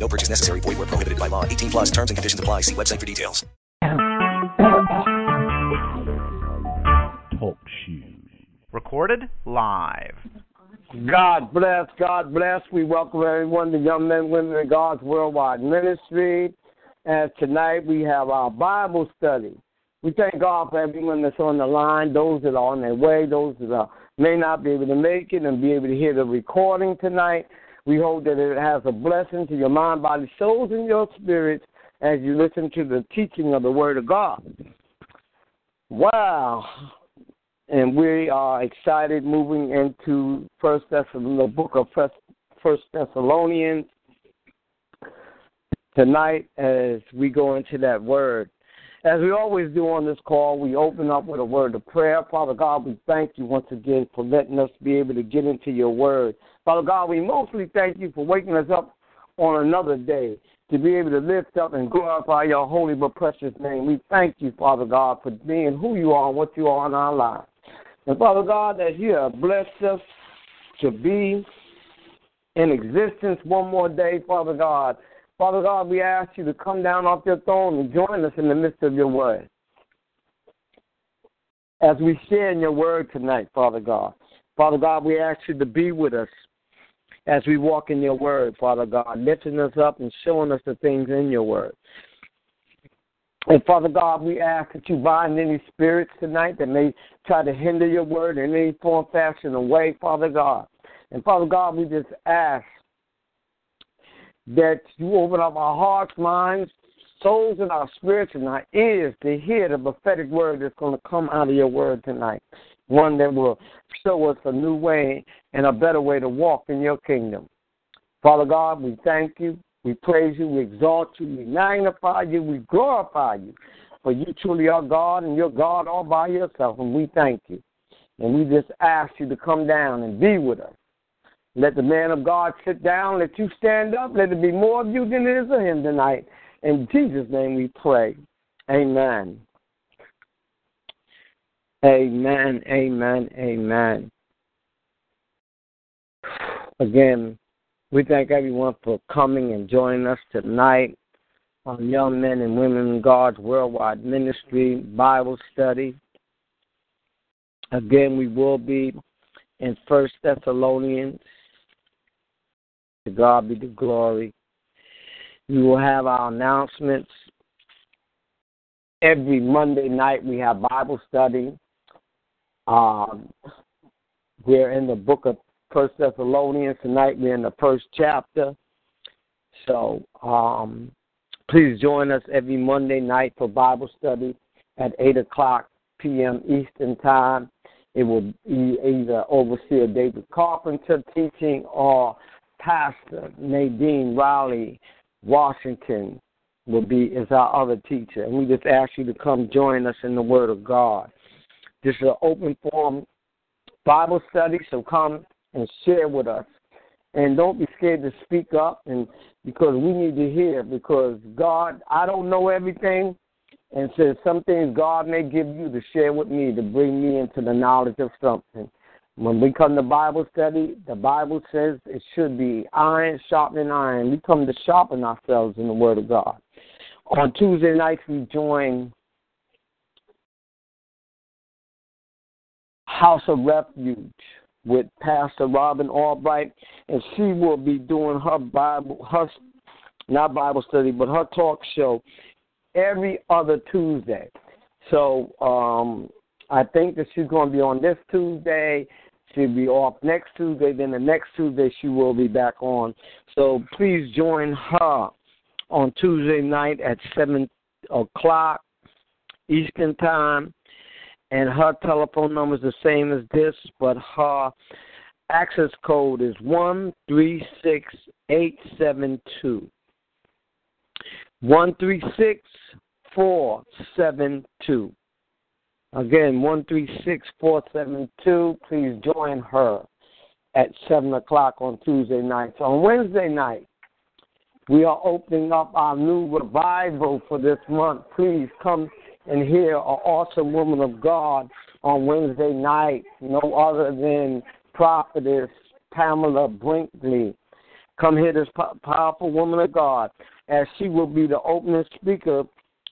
No purchase necessary. Void where prohibited by law. 18 plus terms and conditions apply. See website for details. Talk shoes. Recorded live. God bless, God bless. We welcome everyone to Young Men, Women, and God's Worldwide Ministry. And tonight we have our Bible study. We thank God for everyone that's on the line, those that are on their way, those that are, may not be able to make it and be able to hear the recording tonight. We hope that it has a blessing to your mind, body, souls, and your spirits as you listen to the teaching of the Word of God. Wow. And we are excited moving into First Thessalonians, the book of First Thessalonians tonight as we go into that word. As we always do on this call, we open up with a word of prayer. Father God, we thank you once again for letting us be able to get into your word. Father God, we mostly thank you for waking us up on another day to be able to lift up and glorify your holy but precious name. We thank you, Father God, for being who you are and what you are in our lives. And Father God, that you have blessed us to be in existence one more day, Father God. Father God, we ask you to come down off your throne and join us in the midst of your word. As we share in your word tonight, Father God. Father God, we ask you to be with us as we walk in your word, Father God, lifting us up and showing us the things in your word. And Father God, we ask that you bind any spirits tonight that may try to hinder your word in any form, fashion, or way, Father God. And Father God, we just ask that you open up our hearts, minds, souls, and our spirits and our ears to hear the prophetic word that's going to come out of your word tonight. One that will show us a new way and a better way to walk in your kingdom. Father God, we thank you. We praise you, we exalt you, we magnify you, we glorify you. For you truly are God and you're God all by yourself, and we thank you. And we just ask you to come down and be with us. Let the man of God sit down, let you stand up, let it be more of you than it is of him tonight. In Jesus' name we pray. Amen. Amen, amen, amen. Again, we thank everyone for coming and joining us tonight on Young Men and Women in God's Worldwide Ministry Bible Study. Again, we will be in First Thessalonians. To God be the glory. We will have our announcements. Every Monday night we have Bible study. Um, we're in the book of First Thessalonians tonight. We're in the first chapter. So um, please join us every Monday night for Bible study at 8 o'clock p.m. Eastern Time. It will be either Overseer David Carpenter teaching or Pastor Nadine Riley Washington will be is our other teacher. And we just ask you to come join us in the Word of God. This is an open forum Bible study, so come and share with us. And don't be scared to speak up and because we need to hear because God I don't know everything and says some things God may give you to share with me to bring me into the knowledge of something. When we come to Bible study, the Bible says it should be iron sharpening iron. We come to sharpen ourselves in the Word of God. On Tuesday nights, we join House of Refuge with Pastor Robin Albright, and she will be doing her Bible, her not Bible study, but her talk show every other Tuesday. So um, I think that she's going to be on this Tuesday. She'll be off next Tuesday. Then the next Tuesday she will be back on. So please join her on Tuesday night at seven o'clock Eastern time and her telephone number is the same as this, but her access code is one three six eight seven two. One three six 472. Again, one three six four seven two. Please join her at 7 o'clock on Tuesday nights. On Wednesday night, we are opening up our new revival for this month. Please come and hear an awesome woman of God on Wednesday night, no other than prophetess Pamela Brinkley. Come hear this powerful woman of God as she will be the opening speaker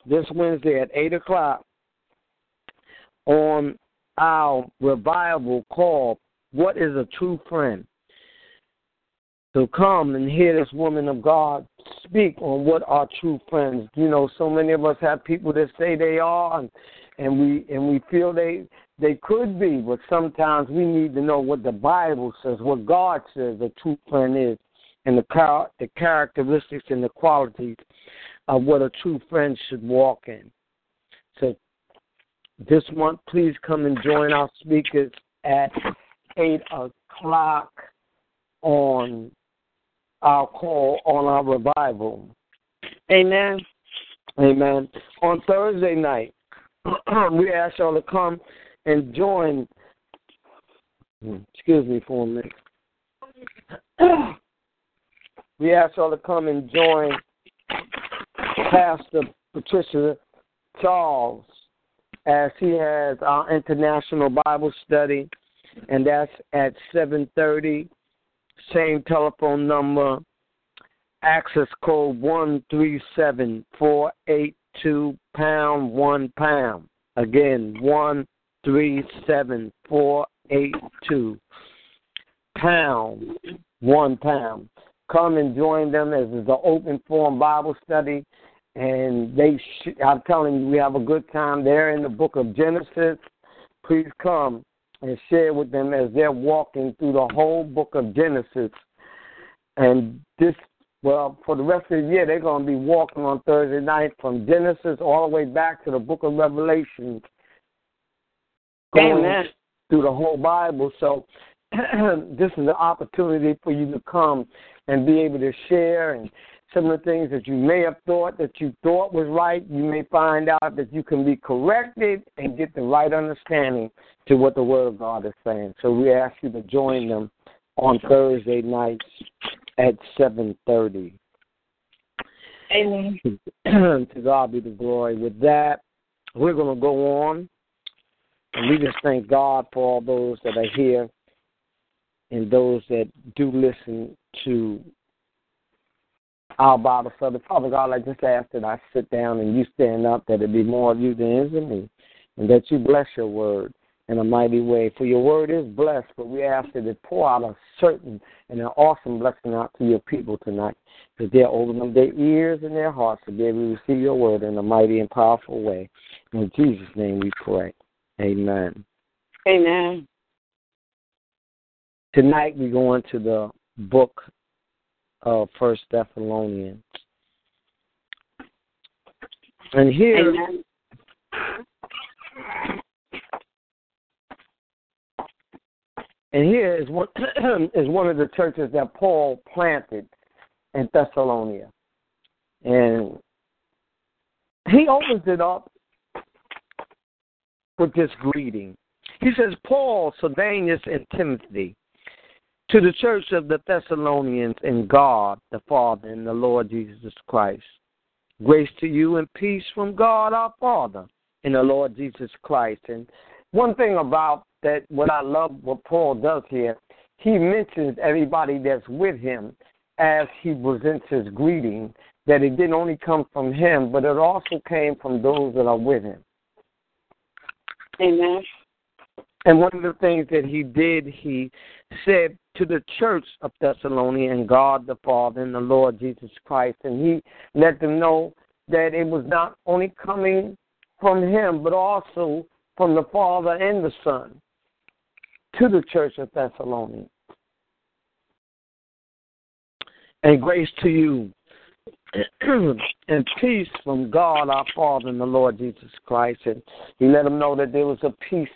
this Wednesday at 8 o'clock on our revival called What is a True Friend? So come and hear this woman of God speak on what are true friends. You know, so many of us have people that say they are, and, and we and we feel they they could be, but sometimes we need to know what the Bible says, what God says a true friend is, and the char- the characteristics and the qualities of what a true friend should walk in. So this month, please come and join our speakers at eight o'clock on our call on our revival. Amen. Amen. On Thursday night, we ask y'all to come and join. Hmm, excuse me for a minute. we ask y'all to come and join Pastor Patricia Charles as he has our international Bible study, and that's at 7:30 same telephone number, access code one three seven four eight two pound one pound. Again, one three seven four eight two pound one pound. Come and join them as it's an open forum Bible study, and they. Sh- I'm telling you, we have a good time there in the book of Genesis. Please come and share with them as they're walking through the whole book of Genesis. And this, well, for the rest of the year, they're going to be walking on Thursday night from Genesis all the way back to the book of Revelation. Amen. Through the whole Bible. So this is an opportunity for you to come and be able to share and some of the things that you may have thought that you thought was right, you may find out that you can be corrected and get the right understanding to what the Word of God is saying. So we ask you to join them on Thursday nights at seven thirty. Amen. to God be the glory. With that, we're going to go on, and we just thank God for all those that are here and those that do listen to our Bible study. Father God, I just ask that I sit down and you stand up, that it be more of you than is of me, and that you bless your word in a mighty way. For your word is blessed, but we ask that it pour out a certain and an awesome blessing out to your people tonight, because they're opening their ears and their hearts to be able to receive your word in a mighty and powerful way. In Jesus' name we pray. Amen. Amen. Tonight we go into the book of First Thessalonians. And here Amen. and here is one is one of the churches that Paul planted in Thessalonica. And he opens it up with this greeting. He says, Paul, Silvanus, and Timothy, to the church of the Thessalonians in God the Father and the Lord Jesus Christ. Grace to you and peace from God our Father and the Lord Jesus Christ. And one thing about that, what I love what Paul does here, he mentions everybody that's with him as he presents his greeting, that it didn't only come from him, but it also came from those that are with him. Amen. And one of the things that he did, he said to the church of Thessalonica and God the Father and the Lord Jesus Christ, and he let them know that it was not only coming from him, but also from the Father and the Son to the church of Thessalonica. And grace to you and peace from God our Father and the Lord Jesus Christ. And he let them know that there was a peace.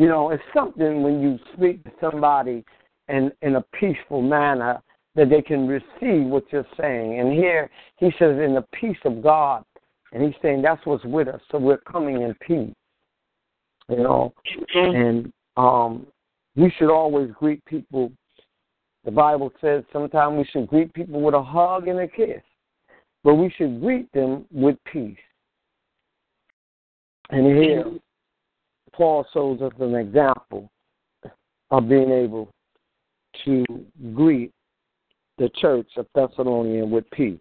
You know, it's something when you speak to somebody in, in a peaceful manner that they can receive what you're saying. And here he says, in the peace of God And he's saying that's what's with us. So we're coming in peace. You know, Mm-hmm. and um, we should always greet people. The Bible says sometimes we should greet people with a hug and a kiss, but we should greet them with peace. And here, Paul shows us an example of being able to greet the church of Thessalonian with peace.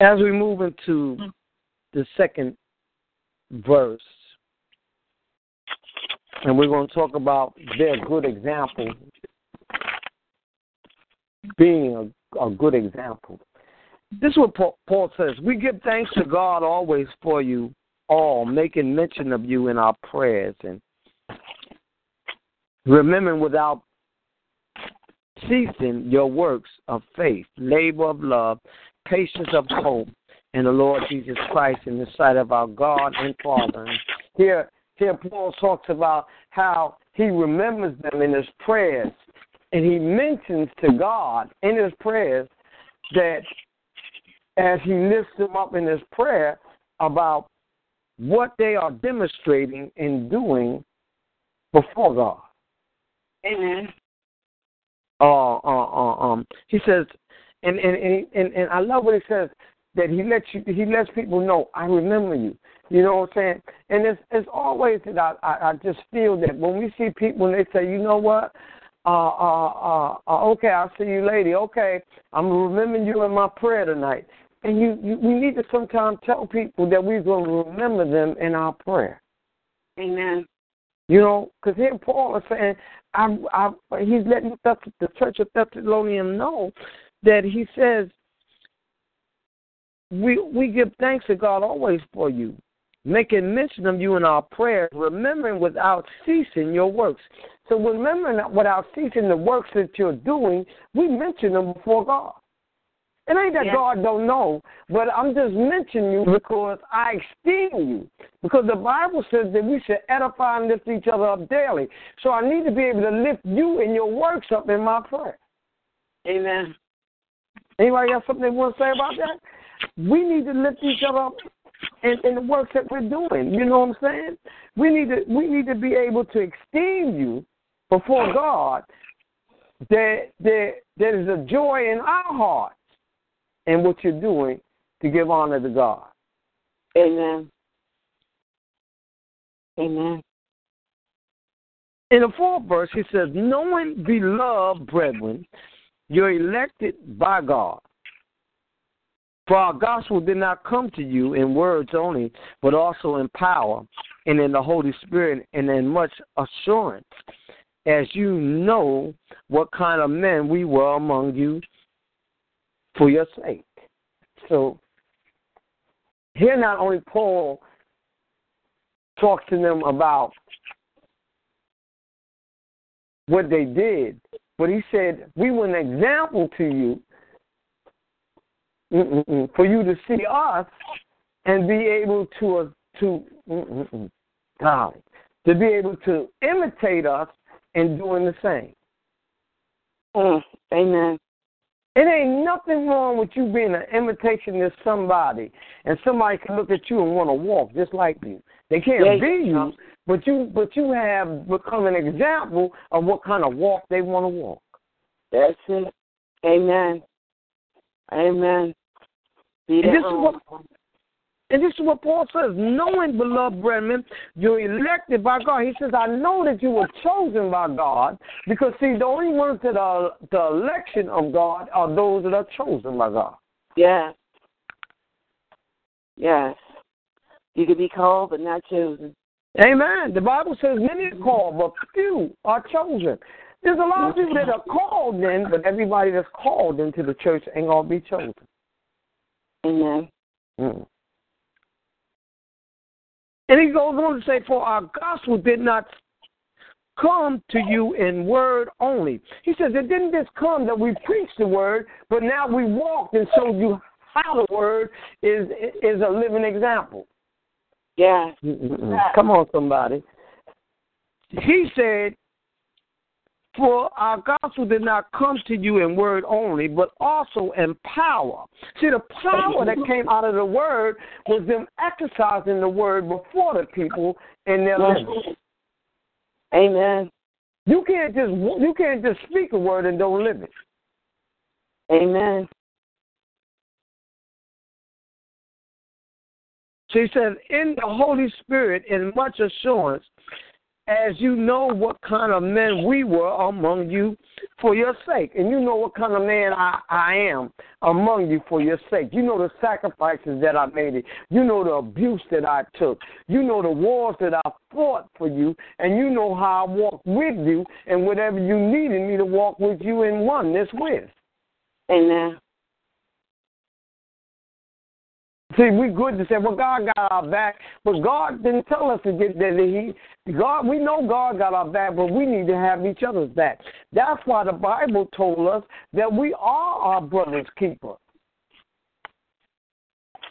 As we move into the second verse, and we're going to talk about their good example being a, a good example. This is what Paul, says. We give thanks to God always for you all, making mention of you in our prayers and remembering without ceasing your works of faith, labor of love, patience of hope, in the Lord Jesus Christ in the sight of our God and Father. And here, here Paul talks about how he remembers them in his prayers, and he mentions to God in his prayers that as he lifts them up in his prayer about what they are demonstrating and doing before God. Amen. Uh, uh, uh, um, he says, and and, and and and I love what he says that he lets you he lets people know I remember you. You know what I'm saying? And it's it's always that I, I, I just feel that when we see people and they say, you know what, uh, uh, uh, uh, okay, I'll see you later. Okay, I'm remembering you in my prayer tonight. And you, you we need to sometimes tell people that we're going to remember them in our prayer. Amen. You know, because here Paul is saying, I, I, he's letting the, the church of Thessalonians know that he says, we we give thanks to God always for you, making mention of you in our prayers, remembering without ceasing your works. So remembering without ceasing the works that you're doing, we mention them before God. It ain't that Yeah. God don't know, but I'm just mentioning you because I esteem you. Because the Bible says that we should edify and lift each other up daily. So I need to be able to lift you and your works up in my prayer. Amen. Anybody got something they want to say about that? We need to lift each other up in, in the works that we're doing. You know what I'm saying? We need to we need to be able to esteem you before God. That there there is a joy in our hearts in what you're doing to give honor to God. Amen. Amen. In the fourth verse, he says, Knowing, beloved brethren, you're elected by God. For our gospel did not come to you in words only, but also in power and in the Holy Spirit and in much assurance, as you know what kind of men we were among you for your sake. So here not only Paul talks to them about what they did, but he said, We were an example to you for you to see us and be able to, uh, to God, to be able to imitate us in doing the same. Mm. Amen. It ain't nothing wrong with you being an imitation to somebody, and somebody can look at you and want to walk just like you. They can't Yeah, be you, but you but you have become an example of what kind of walk they want to walk. That's it. Amen. Amen. Be And this is what- And this is what Paul says, knowing, beloved brethren, you're elected by God. He says, I know that you were chosen by God because, see, the only ones that are the election of God are those that are chosen by God. Yes. Yes. You can be called but not chosen. Amen. The Bible says many are called, but few are chosen. There's a lot of people that are called in, but everybody that's called into the church ain't going to be chosen. Amen. Mm. And he goes on to say, For our gospel did not come to you in word only. He says, It didn't just come that we preached the word, but now we walked and showed you how the word is is a living example. Mm-mm-mm. Come on, somebody. He said, For our gospel did not come to you in word only, but also in power. See, the power that came out of the word was them exercising the word before the people in their lives. Amen. You can't just you can't just speak a word and don't live it. Amen. So he says, in the Holy Spirit, in much assurance, as you know what kind of men we were among you for your sake. And you know what kind of man I, I am among you for your sake. You know the sacrifices that I made. You know the abuse that I took. You know the wars that I fought for you. And you know how I walked with you and whatever you needed me to walk with you in oneness with. Amen. See, we good to say, well, God got our back, but God didn't tell us to get that. He, God, we know God got our back, but we need to have each other's back. That's why the Bible told us that we are our brother's keeper.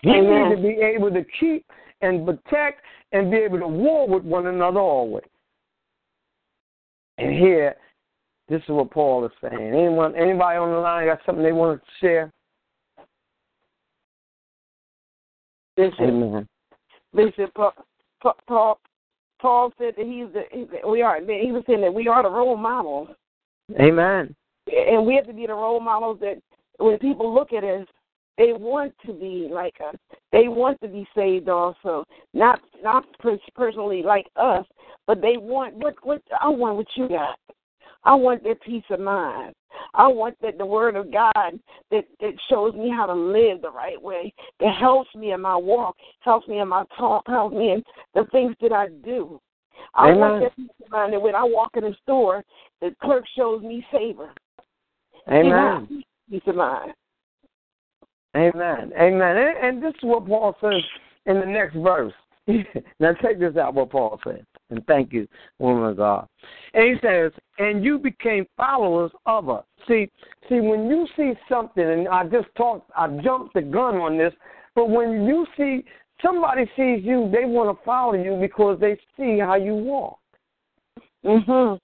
We need to be able to keep and protect and be able to war with one another always. And here, this is what Paul is saying. Anyone, anybody on the line got something they want to share? Bishop, Amen. Bishop Paul, Paul, Paul said that he's the, he- we are. He was saying that we are the role models, Amen. and we have to be the role models that when people look at us, they want to be like us. They want to be saved also, not not per- personally like us, but they want what what I want what you got. I want that peace of mind. I want that the word of God that, that shows me how to live the right way, that helps me in my walk, helps me in my talk, helps me in the things that I do. I Amen. want that peace of mind that when I walk in the store, the clerk shows me favor. Amen. Peace of mind. Amen. Amen. And, and this is what Paul says in the next verse. now take this out what Paul says. And thank you, woman of God. And he says, and you became followers of us. See, see, when you see something, and I just talked, I jumped the gun on this, but when you see somebody sees you, they want to follow you because they see how you walk. Mm Mhm.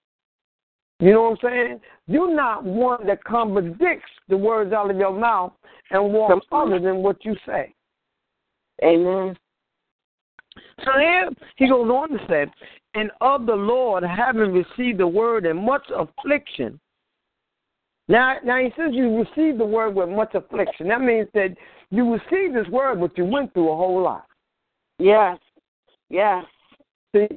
You know what I'm saying? You're not one that contradicts the words out of your mouth and walks other than what you say. Amen. So here he goes on to say, and of the Lord having received the word in much affliction. Now, now he says you received the word with much affliction. That means that you received this word, but you went through a whole lot. Yes. Yes. See,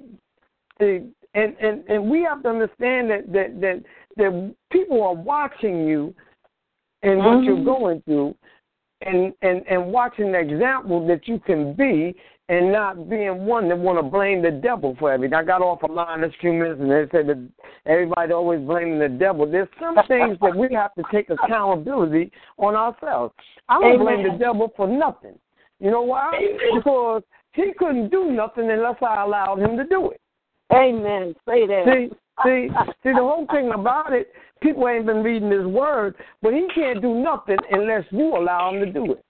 see, and and and we have to understand that that that that people are watching you and what Mhm. you're going through, and and and watching the example that you can be, and not being one that want to blame the devil for everything. I got off a line this few minutes, and they said that everybody always blaming the devil. There's some things that we have to take accountability on ourselves. I don't blame the devil for nothing. You know why? Because he couldn't do nothing unless I allowed him to do it. Amen. Say that. See, see, see. The whole thing about it, people ain't been reading his word, but he can't do nothing unless you allow him to do it.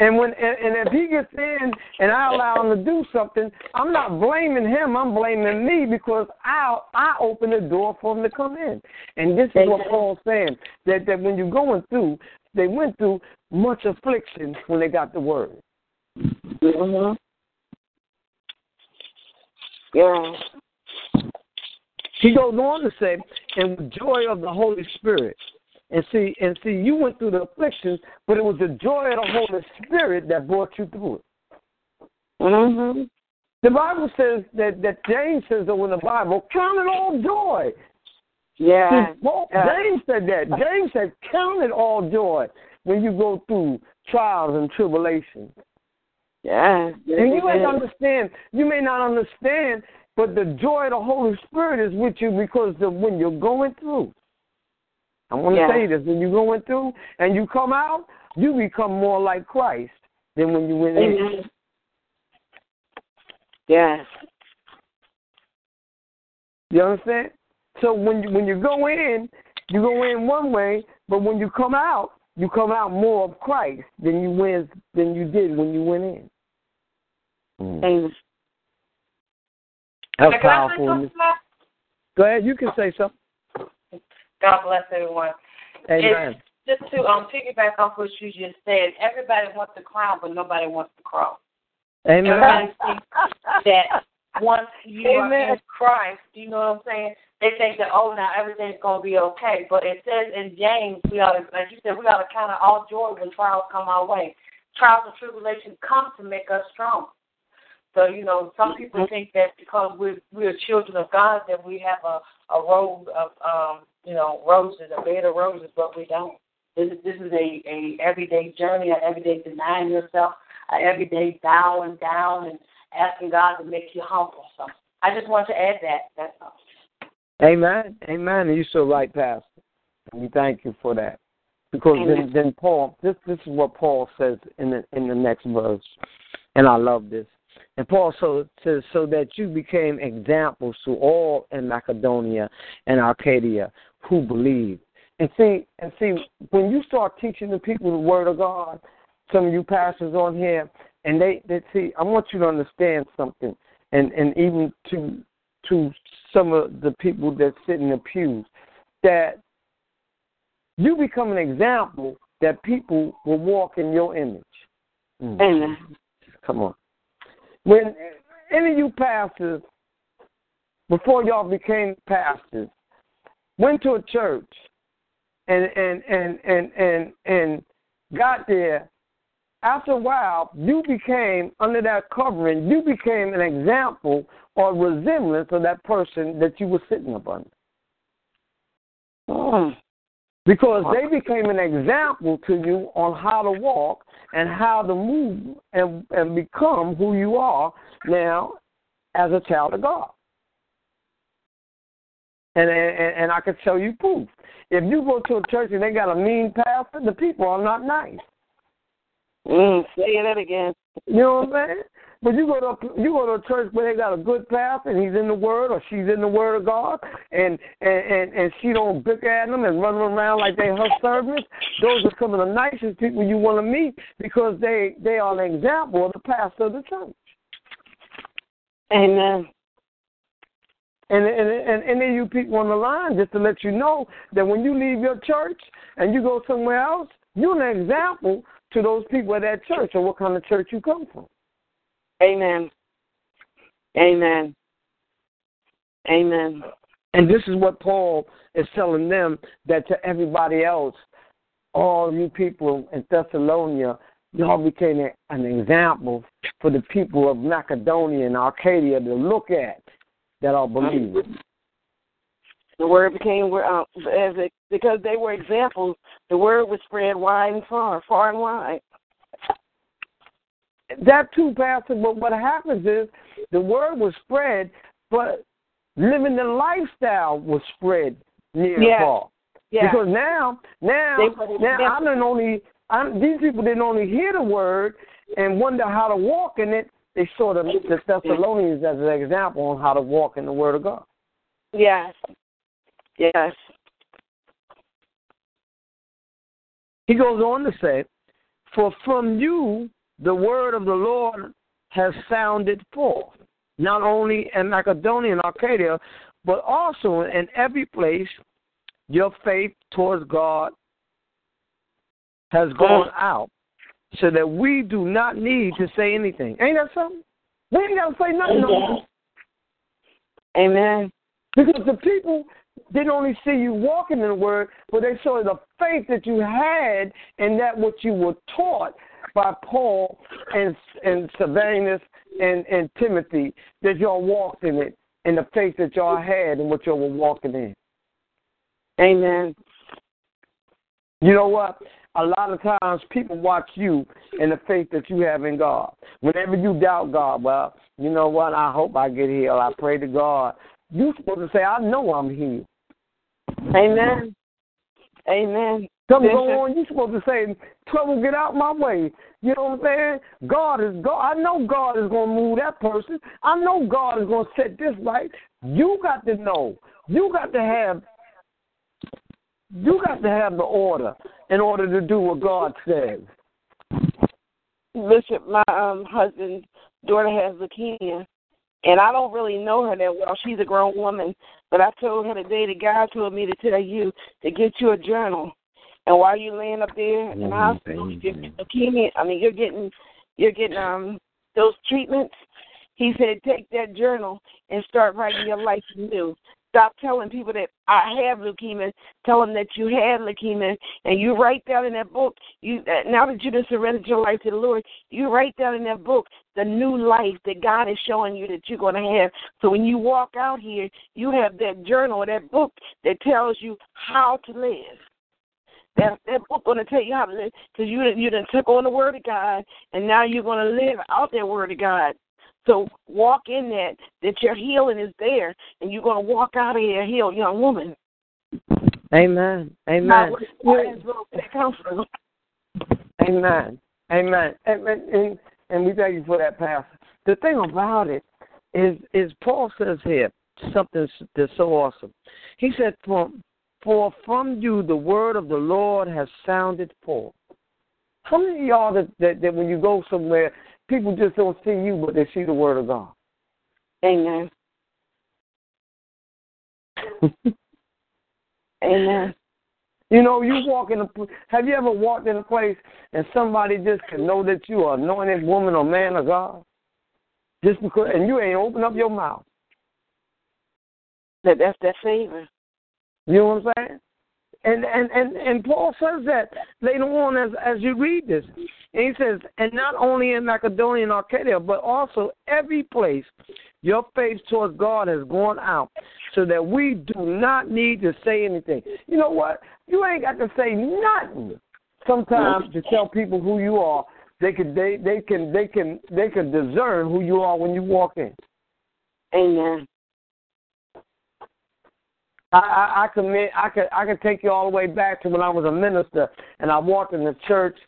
And when and, and if he gets in and I allow him to do something, I'm not blaming him. I'm blaming me because I I open the door for him to come in. And this is what Paul's saying that that when you're going through, they went through much affliction when they got the word. Mhm. Yeah. He goes on to say, and with joy of the Holy Spirit. And see, and see, you went through the afflictions, but it was the joy of the Holy Spirit that brought you through it. Mm-hmm. The Bible says that that James says over in the Bible, count it all joy. Yeah. See, Yeah. James said that. James said, count it all joy when you go through trials and tribulations. Yeah. And you may not understand. You may not understand, but the joy of the Holy Spirit is with you because of when you're going through. I want to you this: when you're going through and you come out, you become more like Christ than when you went in. Amen. Yes. You understand? So when you when you go in, you go in one way, but when you come out, you come out more of Christ than you went than you did when you went in. Amen. That's Now, can I say powerful. something, Go ahead, you can say something. God bless everyone. Amen. Just to um piggyback off what you just said, everybody wants the crown, but nobody wants the cross. Amen. Everybody thinks that once you are in Christ, you know what I'm saying? They think that oh now everything's gonna be okay. But it says in James we ought to like you said, we ought to count all joy when trials come our way. Trials and tribulations come to make us strong. So, you know, some people think that because we're we're children of God that we have a, a robe of um, you know, roses, a bed of roses, but we don't. This is this is a, a everyday journey, an everyday denying yourself, an everyday bowing down and asking God to make you humble. So I just want to add that. That's all. Amen. Amen. And you're so right, Pastor. And we thank you for that. Because then, then Paul, this this is what Paul says in the in the next verse, and I love this. And Paul so says so that you became examples to all in Macedonia and Arcadia who believed. And see, and see, when you start teaching the people the word of God, some of you pastors on here, and they, they see, I want you to understand something, and and even to to some of the people that sit in the pews, that you become an example that people will walk in your image. Mm. Amen. Come on. When any of you pastors, before y'all became pastors, went to a church and and and and and, and got there, after a while, you became under that covering. You became an example or resemblance of that person that you were sitting upon. Mm. Because they became an example to you on how to walk and how to move and, and become who you are now as a child of God. And, and and I can show you proof. If you go to a church and they got a mean pastor, the people are not nice. Mm. Say that again. You know what I'm saying? But you go to you go to a church where they got a good pastor and he's in the Word or she's in the Word of God, and and and, and she don't bicker at them and run them around like they her servants. Those are some of the nicest people you want to meet because they they are an example of the pastor of the church. Amen. And and and any of you people on the line, just to let you know that when you leave your church and you go somewhere else, you're an example to those people at that church or what kind of church you come from. Amen. Amen. Amen. And this is what Paul is telling them that to everybody else, all you people in Thessalonica, y'all became an example for the people of Macedonia and Arcadia to look at that are believers. The word became uh, as it, because they were examples. The word was spread wide and far, far and wide. That too, Pastor, but what happens is the word was spread, but living the lifestyle was spread near Yeah. Paul. Because now, now, now. I didn't only I'm, these people didn't only hear the word and wonder how to walk in it. They saw the, the Thessalonians as an example on how to walk in the Word of God. yes. Yes. He goes on to say, "For from you the word of the Lord has sounded forth, not only in Macedonia and Arcadia, but also in every place. Your faith towards God has gone out, so that we do not need to say anything. Ain't that something? We ain't got to say nothing. no. Amen. Because the people didn't only see you walking in the word, but they saw the faith that you had and that what you were taught by Paul and and Silvanus and, and Timothy, that y'all walked in it, and the faith that y'all had and what y'all were walking in. Amen. You know what? A lot of times people watch you and the faith that you have in God. Whenever you doubt God, well, you know what? I hope I get healed. I pray to God. You're supposed to say, I know I'm healed. Amen. Amen. Something Bishop. go on, you're supposed to say, trouble, get out my way. You know what I'm saying? God is God. I know God is going to move that person. I know God is going to set this right. You got to know. You got to have. You got to have the order in order to do what God says. Bishop, my um husband's daughter has leukemia, And I don't really know her that well. She's a grown woman. But I told her today that God told me to tell you to get you a journal. And while you're laying up there in the hospital, you're leukemia, I mean, you're getting, you're getting um those treatments. He said, take that journal and start writing your life anew. Stop telling people that I have leukemia. Tell them that you had leukemia, and you write down in that book. You now that you just surrendered your life to the Lord, you write down in that book the new life that God is showing you that you're going to have. So when you walk out here, you have that journal or that book that tells you how to live. That that book going to tell you how to live because you you done took on the Word of God, and now you're going to live out that Word of God. So walk in that, that your healing is there, and you're going to walk out of here healed young woman. Amen. Amen. Amen. Amen. And, and, and we thank you for that, Pastor. The thing about it is, is Paul says here something that's so awesome. He said, "For, for from you the word of the Lord has sounded forth." How many of y'all that, that, that when you go somewhere People just don't see you, but they see the word of God. Amen. Amen. You know, you walk in a. Have you ever walked in a place and somebody just can know that you are anointed woman or man of God, just because, and you ain't open up your mouth. That that's that favor. You know what I'm saying? And and and and Paul says that later on as as you read this. And he says, and not only in Macedonia and Arcadia, but also every place your faith towards God has gone out, so that we do not need to say anything. You know what? You ain't got to say nothing. Sometimes to tell people who you are, they can they they can they can they can discern who you are when you walk in. Amen. I, I, I can I could I could take you all the way back to when I was a minister and I walked in the church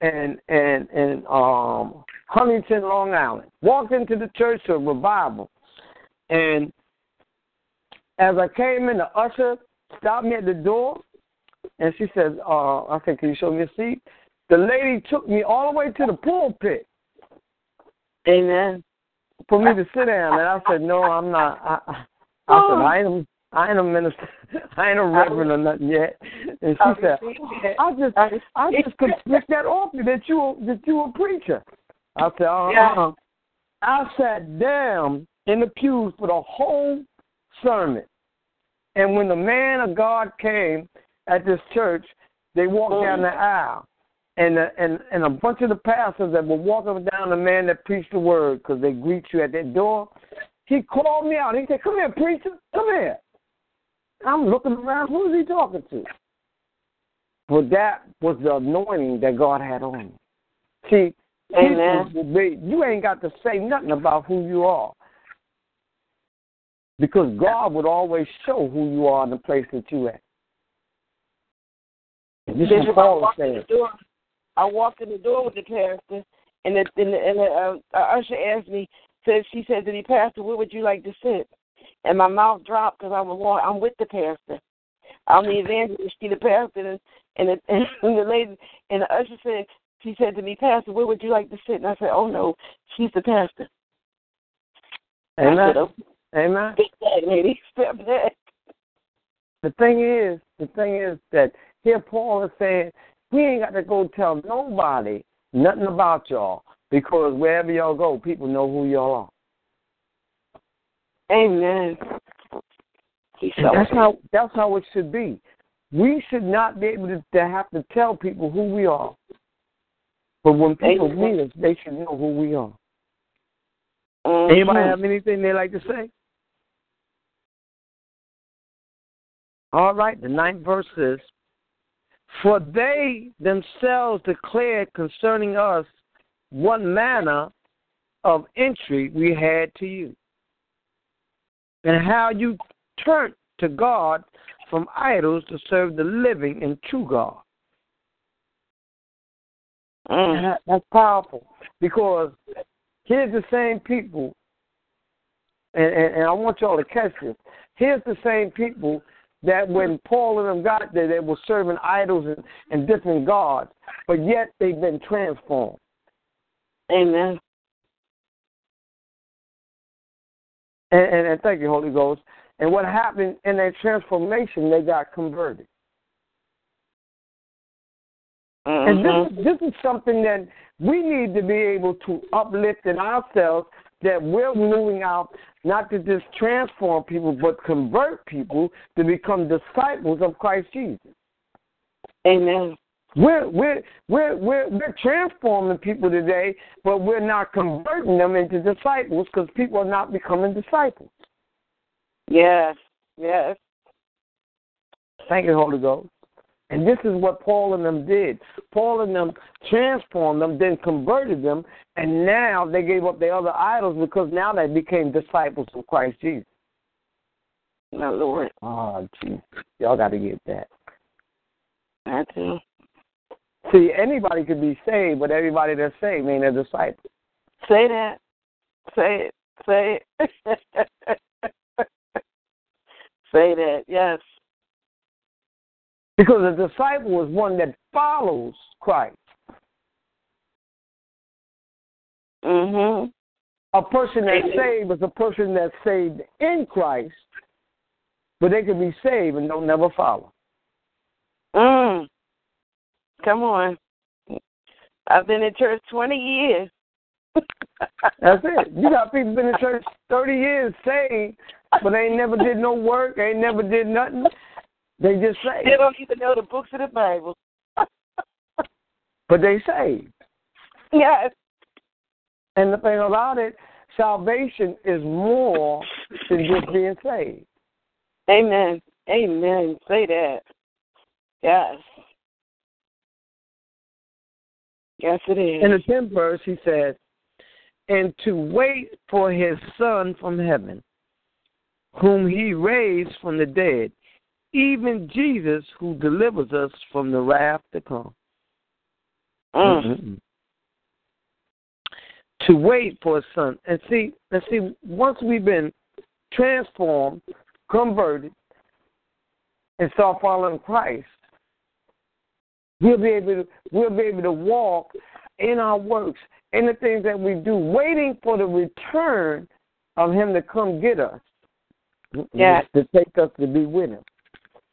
and and and um Huntington, Long Island. Walked into the church to a revival, and as I came in, the usher stopped me at the door, and she said, uh, "I said, can you show me a seat?" The lady took me all the way to the pulpit. Amen. For me to sit down, and I said, "No, I'm not." I, I, I said, "I am I ain't a minister. I ain't a reverend or nothing yet. And she said, I just I just could pick that off you that you that you a preacher. I said, uh uh I sat down in the pews for the whole sermon. And when the man of God came at this church, they walked down the aisle. And, the, and and a bunch of the pastors that were walking down the man that preached the word because they greet you at that door. He called me out. He said, "Come here, preacher. Come here." I'm looking around. Who is he talking to? But that was the anointing that God had on me. See, Amen. you ain't got to say nothing about who you are. Because God would always show who you are in the place that you at. This is Paul saying. I walked in the door with the pastor, and the, and the, and the uh, usher asked me, said she said to me, Pastor, where would you like to sit? And my mouth dropped because I was I'm with the pastor. I'm the evangelist. She the pastor, and and the, and the lady and the usher said she said to me, Pastor, where would you like to sit? And I said, Oh no, she's the pastor. Amen. Said, oh, Amen. Step back, lady. Step back. The thing is, the thing is that here Paul is saying we ain't got to go tell nobody nothing about y'all because wherever y'all go, people know who y'all are. Amen. That's how that's how it should be. We should not be able to, to have to tell people who we are. But when people meet us, they should know who we are. Mm-hmm. Anybody have anything they like to say? All right, the ninth verse is For they themselves declared concerning us what manner of entry we had to you and how you turned to God from idols to serve the living and true God. Mm. That, that's powerful because here's the same people, and, and, and I want y'all to catch this. Here's the same people that when Paul and them got there, they were serving idols and, and different gods, but yet they've been transformed. Amen. And, and, and thank you, Holy Ghost. And what happened in that transformation, they got converted. Mm-hmm. And this, this is something that we need to be able to uplift in ourselves that we're moving out not to just transform people, but convert people to become disciples of Christ Jesus. Amen. We're we're we're we're, we're transforming people today, but we're not converting them into disciples because people are not becoming disciples. Yes. Yes. Thank you, Holy Ghost. And this is what Paul and them did. Paul and them transformed them, then converted them, and now they gave up their other idols because now they became disciples of Christ Jesus. My Lord. Ah, oh, Jesus. Y'all got to get that. I do. See, anybody could be saved, but everybody that's saved ain't a disciple. Say that. Say it. Say it. Say that. Yes. Because a disciple is one that follows Christ. Mhm. A person that's saved is a person that's saved in Christ, but they can be saved and don't never follow. Mm. Come on. I've been in church twenty years. That's it. You got people been in church thirty years saved, but they ain't never did no work, they ain't never did nothing. They just saved. They don't even know the books of the Bible. But they saved. Yes. And the thing about it, salvation is more than just being saved. Amen. Amen. Say that. Yes. Yes, it is. In the tenth verse, he says, "And to wait for his Son from heaven, whom he raised from the dead, even Jesus, who delivers us from the wrath to come." Mm. Mm-mm. To wait for a son, and see, and see, once we've been transformed, converted, and start following Christ, we'll be able to we'll be able to walk in our works, in the things that we do, waiting for the return of Him to come get us. Yes. to take us to be with Him.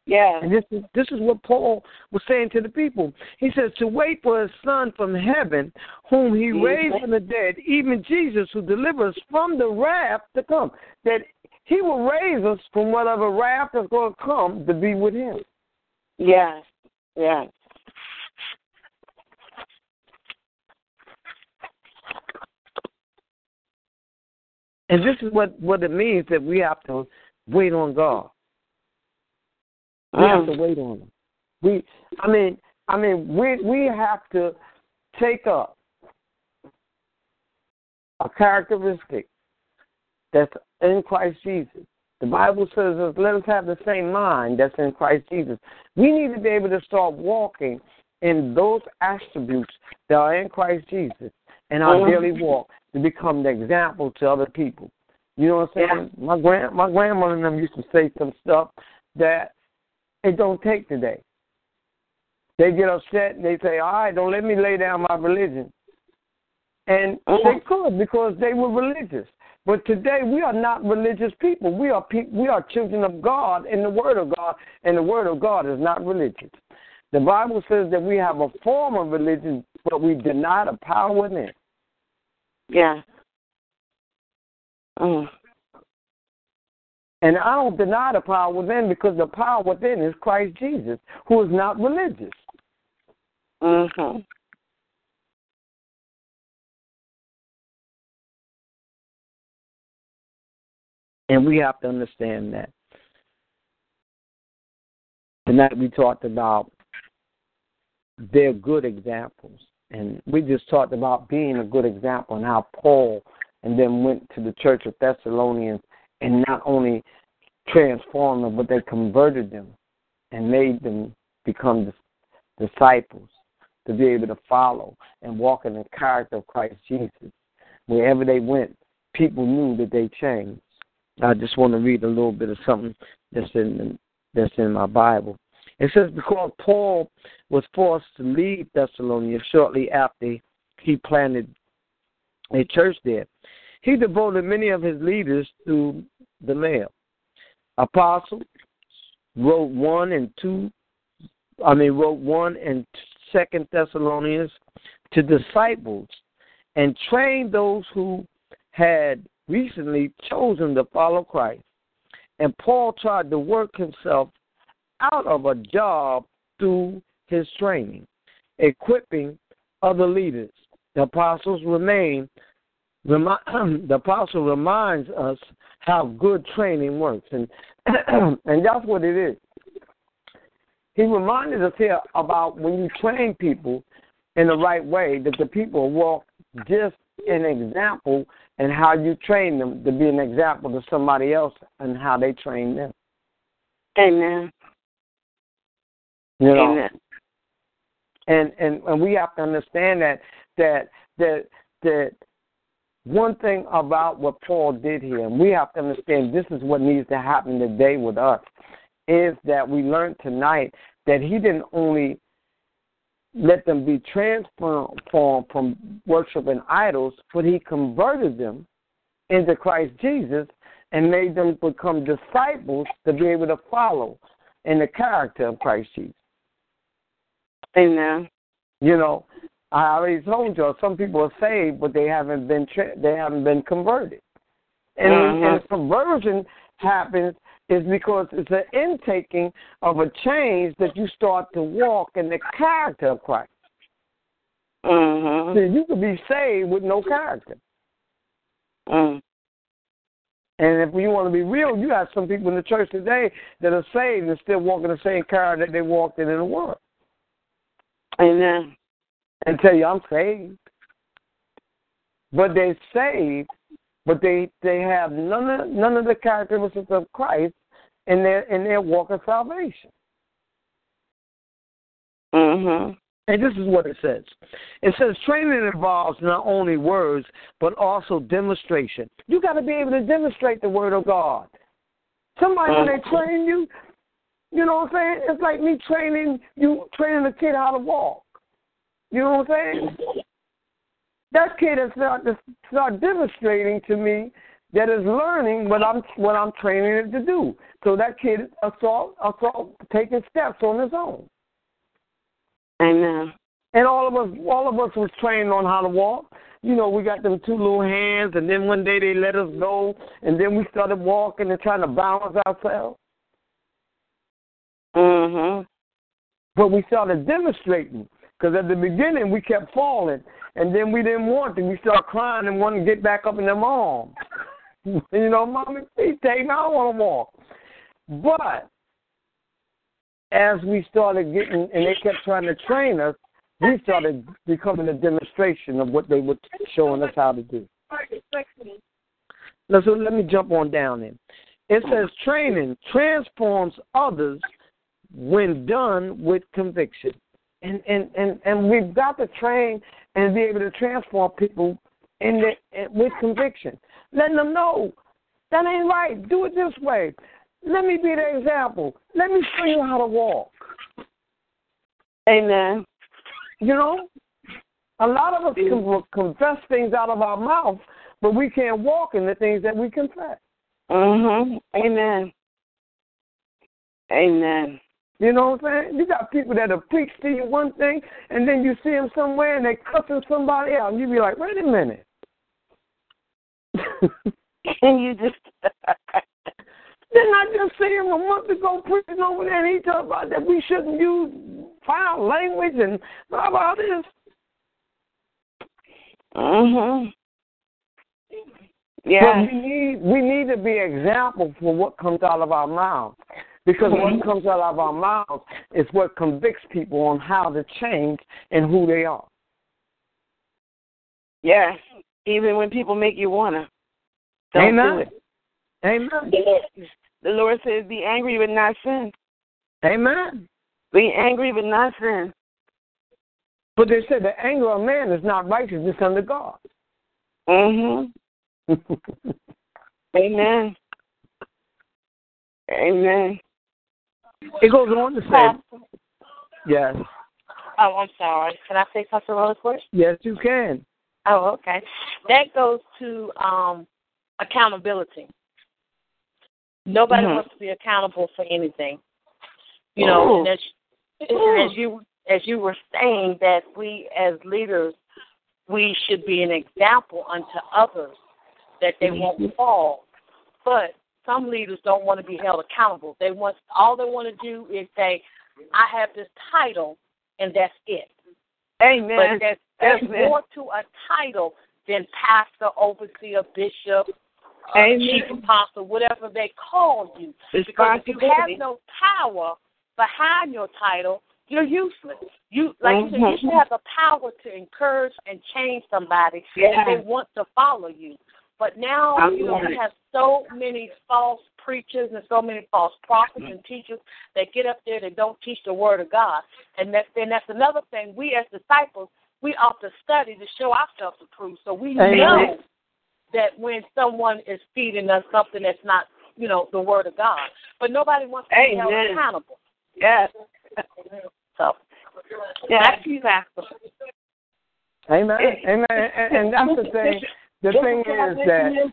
Yes. And this is this is what Paul was saying to the people. He says to wait for his son from heaven, whom he raised from the dead, even Jesus who delivers us from the wrath to come. That he will raise us from whatever wrath is going to come to be with him. Yes. Yes. And this is what, what it means that we have to wait on God. We have to Mm. wait on him. We I mean I mean we we have to take up a characteristic that's in Christ Jesus. The Bible says let us have the same mind that's in Christ Jesus. We need to be able to start walking in those attributes that are in Christ Jesus in our Mhm. daily walk to become the example to other people. You know what I'm saying? My grand my grandmother and them used to say some stuff that it don't take today. They get upset and they say, All right, don't let me lay down my religion. And Mhm. they could because they were religious. But today we are not religious people. We are pe- we are children of God and the Word of God, and the Word of God is not religious. The Bible says that we have a form of religion, but we deny the power within. Yes. Mm. And I don't deny the power within because the power within is Christ Jesus, who is not religious. Mhm. And we have to understand that. Tonight we talked about their good examples. And we just talked about being a good example and how Paul and then went to the church of Thessalonians and not only transformed them, but they converted them and made them become disciples to be able to follow and walk in the character of Christ Jesus. Wherever they went, people knew that they changed. I just want to read a little bit of something that's in that's in my Bible. It says because Paul was forced to leave Thessalonica shortly after he planted a church there, He devoted many of his leaders to the mail. Apostles wrote one and two, I mean, wrote one and second Thessalonians to disciples and trained those who had recently chosen to follow Christ. And Paul tried to work himself out of a job through his training, equipping other leaders. The apostles remain the apostle reminds us how good training works, and and that's what it is. He reminded us here about when you train people in the right way, that the people walk just an example and how you train them to be an example to somebody else and how they train them. Amen. You know? Amen. And and and we have to understand that that that that one thing about what Paul did here, and we have to understand this is what needs to happen today with us, is that we learned tonight that he didn't only let them be transformed from worshiping idols, but he converted them into Christ Jesus and made them become disciples to be able to follow in the character of Christ Jesus. Amen. You know, I already told you some people are saved, but they haven't been tra- they haven't been converted, and, mm-hmm. and conversion happens is because it's an intaking of a change that you start to walk in the character of Christ. Mm-hmm. See, you could be saved with no character. Mm. And if you want to be real, you have some people in the church today that are saved and still walking the same character that they walked in in the world. Amen. And tell you, I'm saved. But they're saved, but they they have none of none of the characteristics of Christ in their in their walk of salvation. Mhm. And this is what it says. It says training involves not only words but also demonstration. You got to be able to demonstrate the word of God. Somebody when they train you, you know what I'm saying? It's like me training you training a kid how to walk. You know what I'm saying? That kid is start to start demonstrating to me that is learning what I'm what I'm training it to do. So that kid is assault assault taking steps on his own. Amen. And all of us all of us was trained on how to walk. You know, we got them two little hands and then one day they let us go and then we started walking and trying to balance ourselves. Mhm. But we started demonstrating because at the beginning we kept falling, and then we didn't want to. We started crying and wanted to get back up in them arms. you know, mommy, please take me. I don't want to walk. But as we started getting, and they kept trying to train us, we started becoming a demonstration of what they were showing us how to do. Now, so let me jump on down there. It says training transforms others when done with conviction and and and and we've got to train and be able to transform people in the, with conviction, letting them know that ain't right. Do it this way. Let me be the example. Let me show you how to walk. Amen. You know, a lot of us can confess things out of our mouth, but we can't walk in the things that we confess. Mhm. Amen. Amen. You know what I'm saying? You got people that'll preach to you one thing, and then you see them somewhere and they're cussing somebody out, and you be like, wait a minute. Can you just? Didn't I just see him a month ago preaching over there, and he talked about that we shouldn't use foul language and blah blah this. Mm Mhm. Yeah. But we need we need to be example for what comes out of our mouth. Because mm-hmm. what comes out of our mouths is what convicts people on how to change and who they are. Yes. Even when people make you wanna. Don't Amen. do it. Amen. The Lord, the Lord says, "Be angry but not sin." Amen. Be angry but not sin. But they said the anger of man is not righteousness under God. Mhm. Amen. Amen. It goes on to say, yes. Oh, I'm sorry. Can I say something really quick? Yes, you can. Oh, okay. That goes to um accountability. Nobody Mhm. wants to be accountable for anything. You know, and as, and as you as you were saying that we as leaders we should be an example unto others that they won't fall. But some leaders don't want to be held accountable. They want all they want to do is say, I have this title and that's it. Amen. But there's, there's Amen. more to a title than pastor, overseer, bishop, uh, chief apostle, whatever they call you. Because if you have no power behind your title, you're useless. You like you said, you Mhm. should have the power to encourage and change somebody Yeah. if they want to follow you. But now, I'm you know, we have so many false preachers and so many false prophets and teachers that get up there that don't teach the word of God. And that then that's another thing. We as disciples, we ought to study to show ourselves approved. So we Amen. know that when someone is feeding us something that's not, you know, the word of God. But nobody wants to be held accountable. Yes. So Yeah. back to you, Pastor. Amen. Amen. And, and that's the thing. The This thing is that. is,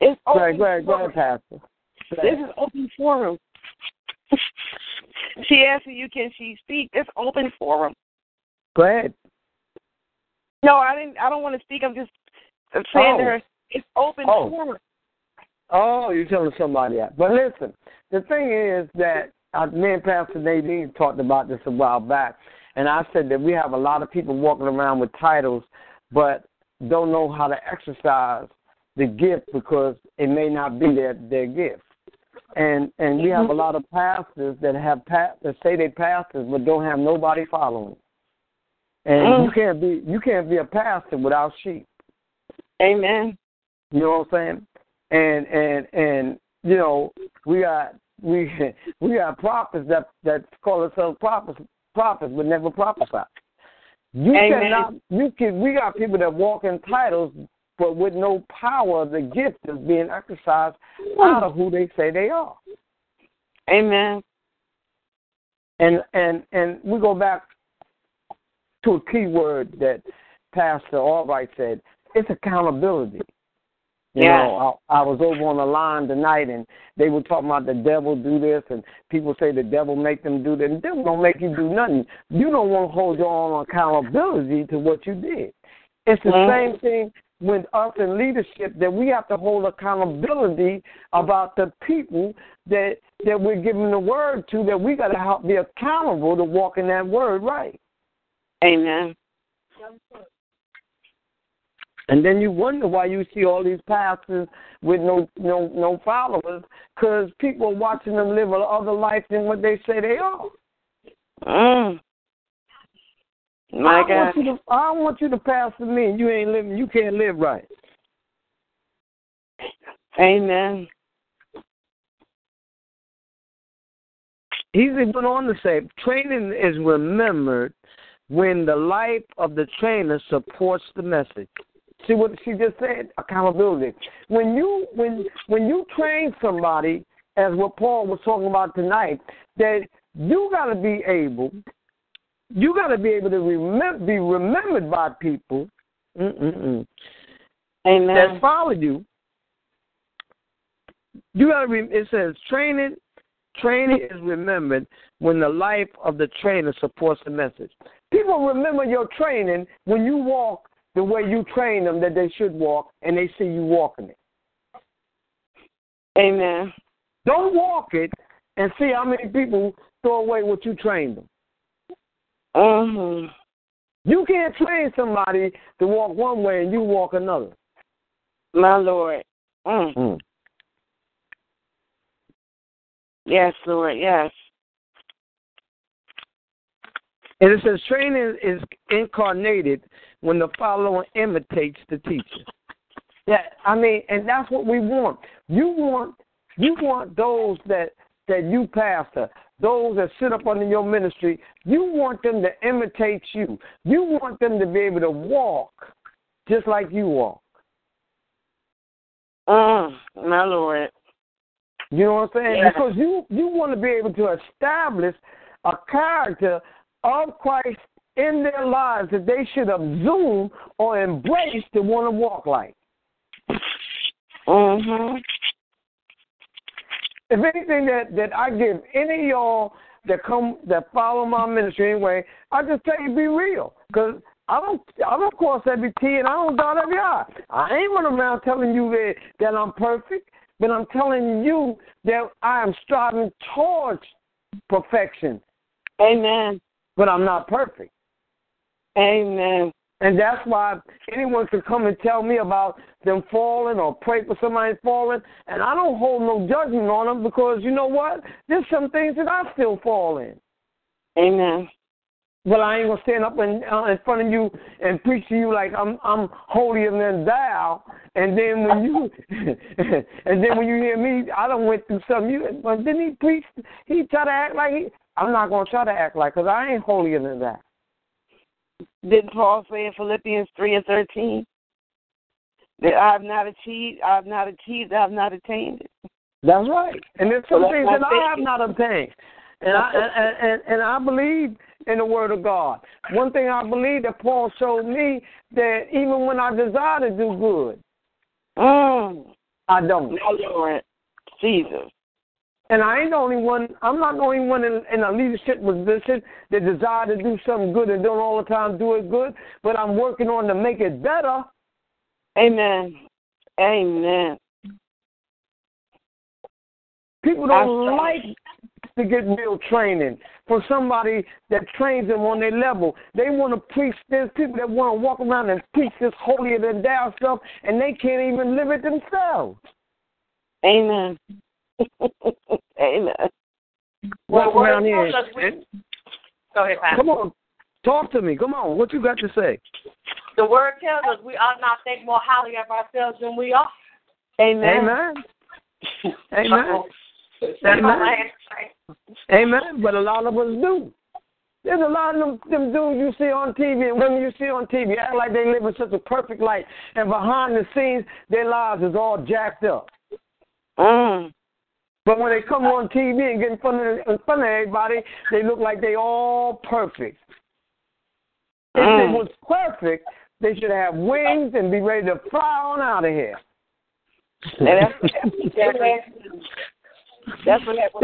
It's open ahead, go ahead, go forum. ahead, Pastor. This is open forum. she asked you, can she speak? It's open forum. Go ahead. No, I didn't. I don't want to speak. I'm just I'm saying Oh. to her, it's open Oh. forum. Oh, you're telling somebody that. But listen, the thing is that uh, me and Pastor Nadine talked about this a while back, and I said that we have a lot of people walking around with titles, but don't know how to exercise the gift because it may not be their their gift. And and we have a lot of pastors that have pa- that say they pastors but don't have nobody following. And Mm. you can't be you can't be a pastor without sheep. Amen. You know what I'm saying? And and and you know we got we we got prophets that that call themselves prophets prophets but never prophesy. You Amen. cannot you can we got people that walk in titles but with no power the gift is being exercised out of who they say they are. Amen. And and and we go back to a key word that Pastor Albright said. It's accountability. You Yeah. know, I, I was over on the line tonight, and they were talking about the devil do this, and people say the devil make them do that. The devil don't make you do nothing. You don't want to hold your own accountability to what you did. It's the Mhm. same thing with us in leadership that we have to hold accountability about the people that that we're giving the word to. That we got to help be accountable to walk in that word right. Amen. And then you wonder why you see all these pastors with no no no followers, because people are watching them live a other life than what they say they are. Mm. My I God. want you to I want you to pastor me, and you ain't living. You can't live right. Amen. He even went on to say, training is remembered when the life of the trainer supports the message. See what she just said? Accountability. When you when when you train somebody, as what Paul was talking about tonight, that you got to be able, you got to be able to remember, be remembered by people mm-mm-mm, that Amen. follow you. You got to. Re- it says training. Training is remembered when the life of the trainer supports the message. People remember your training when you walk the way you train them that they should walk, and they see you walking it. Amen. Don't walk it and see how many people throw away what you trained them. hmm You can't train somebody to walk one way and you walk another. My Lord. Mm. Yes, Lord. Yes. And it says training is incarnated when the follower imitates the teacher. Yeah, I mean, and that's what we want. You want you want those that that you pastor, those that sit up under your ministry. You want them to imitate you. You want them to be able to walk just like you walk. Mm. My Lord. You know what I'm saying? Yeah. Because you you want to be able to establish a character of Christ in their lives that they should assume or embrace to want to walk like? Mhm. If anything that that I give any of y'all that come that follow my ministry anyway, I just tell you be real, cause I don't I don't cross every T and I don't dot every I. I ain't running around telling you that that I'm perfect, but I'm telling you that I am striving towards perfection. Amen. But I'm not perfect. Amen. And that's why anyone can come and tell me about them falling or pray for somebody falling, and I don't hold no judgment on them because you know what? There's some things that I still fall in. Amen. But I ain't gonna stand up in, uh, in front of you and preach to you like I'm I'm holier than thou. And then when you and then when you hear me, I don't went through something. You but didn't he preach? He try to act like he. I'm not gonna try to act like because I ain't holier than that. Didn't Paul say in Philippians three and thirteen that I have not achieved, I have not achieved, I have not attained it. That's right. And there's some Well, things that my I have not obtained. And I and, and and I believe in the word of God. One thing I believe that Paul showed me that even when I desire to do good, Mm. I don't. My Lord, Jesus. And I ain't the only one. I'm not the only one in, in a leadership position that desire to do something good and don't all the time do it good. But I'm working on to make it better. Amen. Amen. People don't like to get real training for somebody that trains them on their level. They want to preach. There's people that want to walk around and preach this holier than thou stuff, and they can't even live it themselves. Amen. Amen. Walk Well, around here. it tells us we- Go ahead, Pastor. come on, talk to me. Come on, what you got to say? The word tells us we ought not think more highly of ourselves than we are. Amen. Amen. Amen. That's Amen. all I have to say. Amen. But a lot of us do. There's a lot of them, them dudes you see on TV and women you see on TV act like they live in such a perfect life, and behind the scenes, their lives is all jacked up. Mm. But when they come on TV and get in front of in front of everybody, they look like they all perfect. If Mm. they was perfect, they should have wings and be ready to fly on out of here. And that's, that's, that's what happened.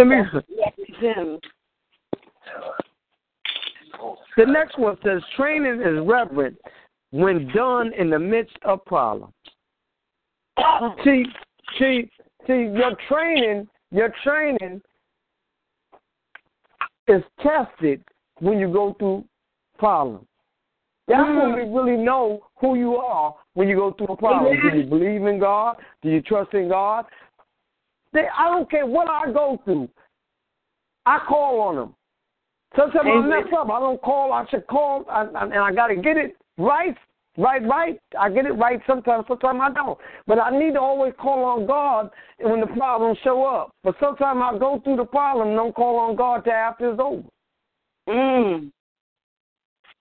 The next one says training is reverent when done in the midst of problems. See, see, see, your training, your training is tested when you go through problems. That's when we mm. really know who you are when you go through a problem. Do you believe in God? Do you trust in God? They, I don't care what I go through. I call on them. Sometimes I mess up. I don't call. I should call, and, and I got to get it right, right, right. I get it right sometimes. Sometimes I don't. But I need to always call on God when the problems show up. But sometimes I go through the problem and don't call on God till after it's over. Mm.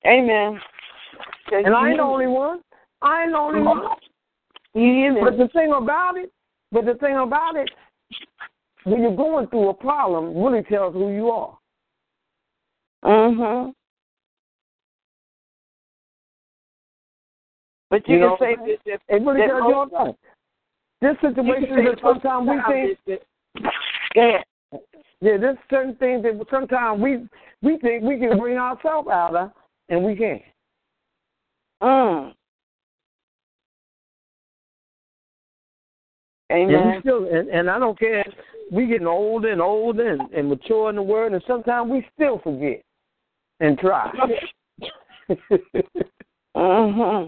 Amen. And I ain't the only one. I ain't the only one. You hear me? But the thing about it, but the thing about it, when you're going through a problem, really tells who you are. Mm-hmm. But you, You know, can say this if It really that all that. This situation that sometimes we think, Yeah. yeah, there's certain things that sometimes we we think we can bring ourselves out of, and we can't. Mm. And Amen. still, and, and I don't care. We getting older and older and, and mature in the word, and sometimes we still forget and try. Mm-hmm.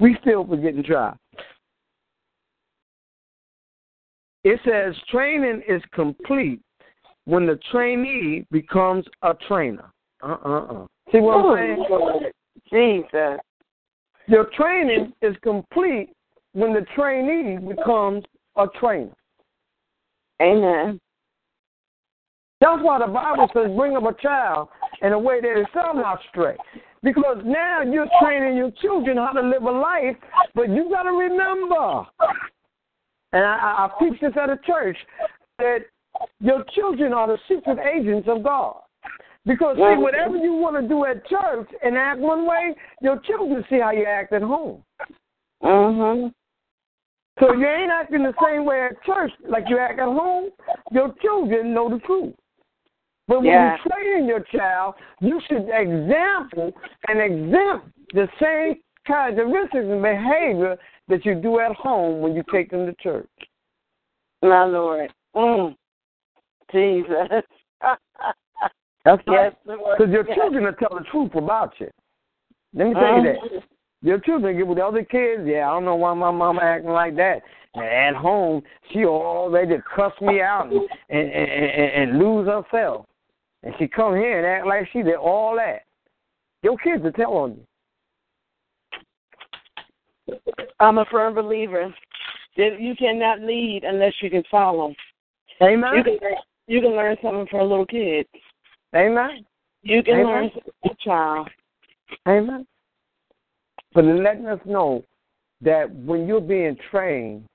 We still forget and try. It says training is complete when the trainee becomes a trainer. Uh uh uh. See what I'm saying? Jesus. Your training is complete when the trainee becomes a trainer. Amen. That's why the Bible says bring up a child in a way that is somehow stray. Because now you're training your children how to live a life, but you got to remember, and I, I, I preach this at a church, that your children are the secret agents of God. Because see, whatever you want to do at church and act one way, your children see how you act at home. Mhm. So you ain't acting the same way at church like you act at home. Your children know the truth. But when Yeah. you train your child, you should example and exempt the same characteristics and behavior that you do at home when you take them to church. My Lord. Mm. Jesus. That's right. Because your children will tell the truth about you. Let me tell you that. Mhm. Your children get with the other kids. Yeah, I don't know why my mama acting like that. And at home, she already cuss me out and, and, and, and lose herself. And she come here and act like she did all that. Your kids will tell on you. I'm a firm believer that you cannot lead unless you can follow. Amen. You can you can learn something from a little kid. Amen. You can Amen. learn something from a child. Amen. But letting us know that when you're being trained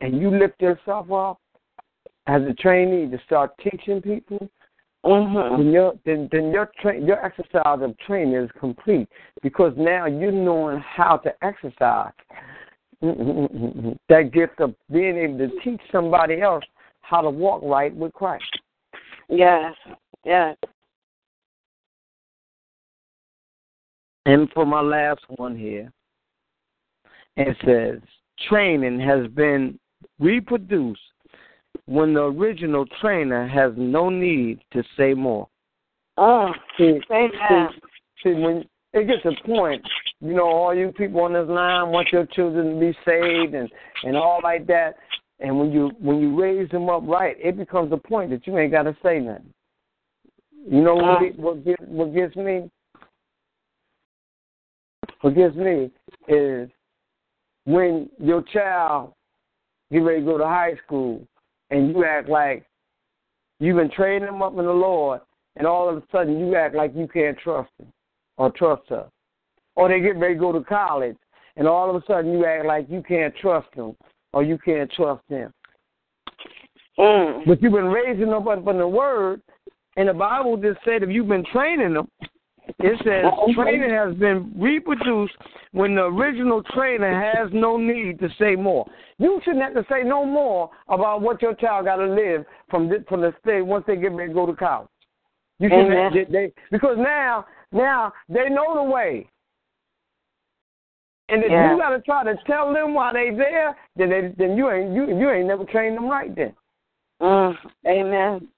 and you lift yourself up as a trainee to start teaching people, Mhm. then your then, then your tra- your exercise of training is complete because now you're knowing how to exercise that gift of being able to teach somebody else how to walk right with Christ. Yes. Yes. And for my last one here, it says training has been reproduced when the original trainer has no need to say more. Oh, See, amen. see, when it gets a point, you know, all you people on this line want your children to be saved and and all like that. And when you when you raise them up right, it becomes a point that you ain't got to say nothing. You know what uh-huh. get, what get, what gets me? What gets me is when your child get ready to go to high school and you act like you've been training them up in the Lord, and all of a sudden you act like you can't trust him or trust her. Or they get ready to go to college, and all of a sudden you act like you can't trust them or you can't trust them. Mm. But you've been raising them up in the Word, and the Bible just said if you've been training them, it says training has been reproduced when the original trainer has no need to say more. You shouldn't have to say no more about what your child got to live from this, from the state once they get ready to go to college. You shouldn't have, they, because now now they know the way. And if Yeah. you got to try to tell them why they there, then they, then you ain't you you ain't never trained them right then. Mm. Amen.